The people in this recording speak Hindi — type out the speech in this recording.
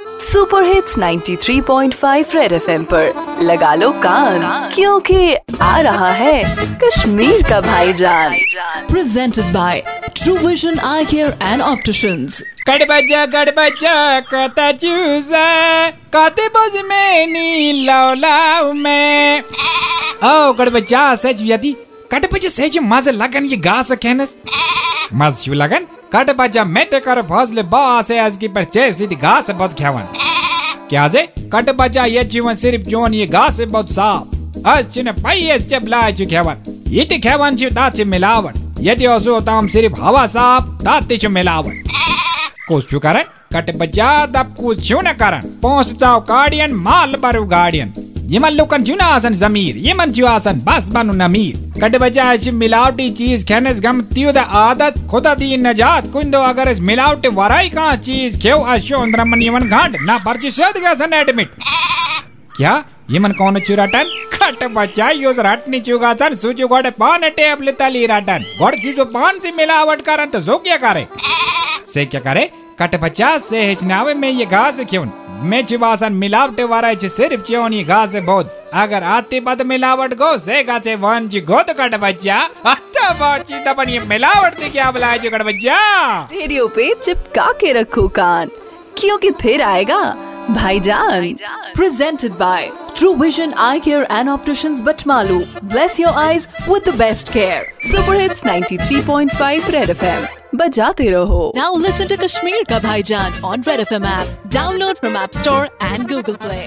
सुपर हिट्स 93.5 रेड एफएम पर। लगा लो कान क्योंकि आ रहा है कश्मीर का भाईजान। Presented by True Vision Eye Care and Opticians. गड़बजा गड़बजा कता चूसा काते बज में नी लाओ में। ओ गड़बजा सच यदि कटबजा सच मज़े लगन ये गास कहनस लगन कटबजा मेटे कर फसले बास आज की पर चे सीधी घास बहुत खेवन क्या जे कटबजा ये जीवन सिर्फ़ जोन, ये घास बहुत साफ़। अस छिन पई एस के ब्लाय छु खेवन इट खेवन छु छु मिलावट यदि ओसो ताम सिर्फ़ हवा साफ़ ता छु मिलावट कुछ क्यों करन कट बजा दब कुछ क्यों न करन पहुँच जाओ गार्डियन, माल बरु गार्डियन। यमन लोकन क्यों ना आसन जमीर यमन क्यों आसन बस बनु नमीर कट बजा इस मिलावटी चीज़ खाने से गम तियो द आदत खुदा दी नजात कुंदो अगर इस मिलावटी वराई का चीज़ खेव अशो अंद्रमन यमन घाट ना पर्ची सोद गया सन एडमिट क्या यमन कौन चुराटन कट बच्चा यूज़ रटनी चुगा सर सुचु गोड़े पान टेबल तली रटन गोड़ चुजो पान से मिलावट करन तो जो क्या करे से क्या करे बच्चा से हिचनावे में ये घास क्यों? मैं चिवासन मिलावट वारा च सिर्फ़ च्योन घास बहुत अगर आते बद मिलावट गो, से गाचे वन जी गो तो कट बच्चा अत्ता बाची तबन ये मिलावट दे क्या बुलाए जो कट बच्चा रेडियो पे चिपका के रखो कान। क्योंकि फिर आएगा भाईजान Presented by True Vision Eye Care and Opticians Batmalu. Bless your eyes with the best care. Super hits 93.5 red FM बजाते रहो Now listen to Kashmir Ka Bhaijan on Red FM app. Download from App Store and Google Play.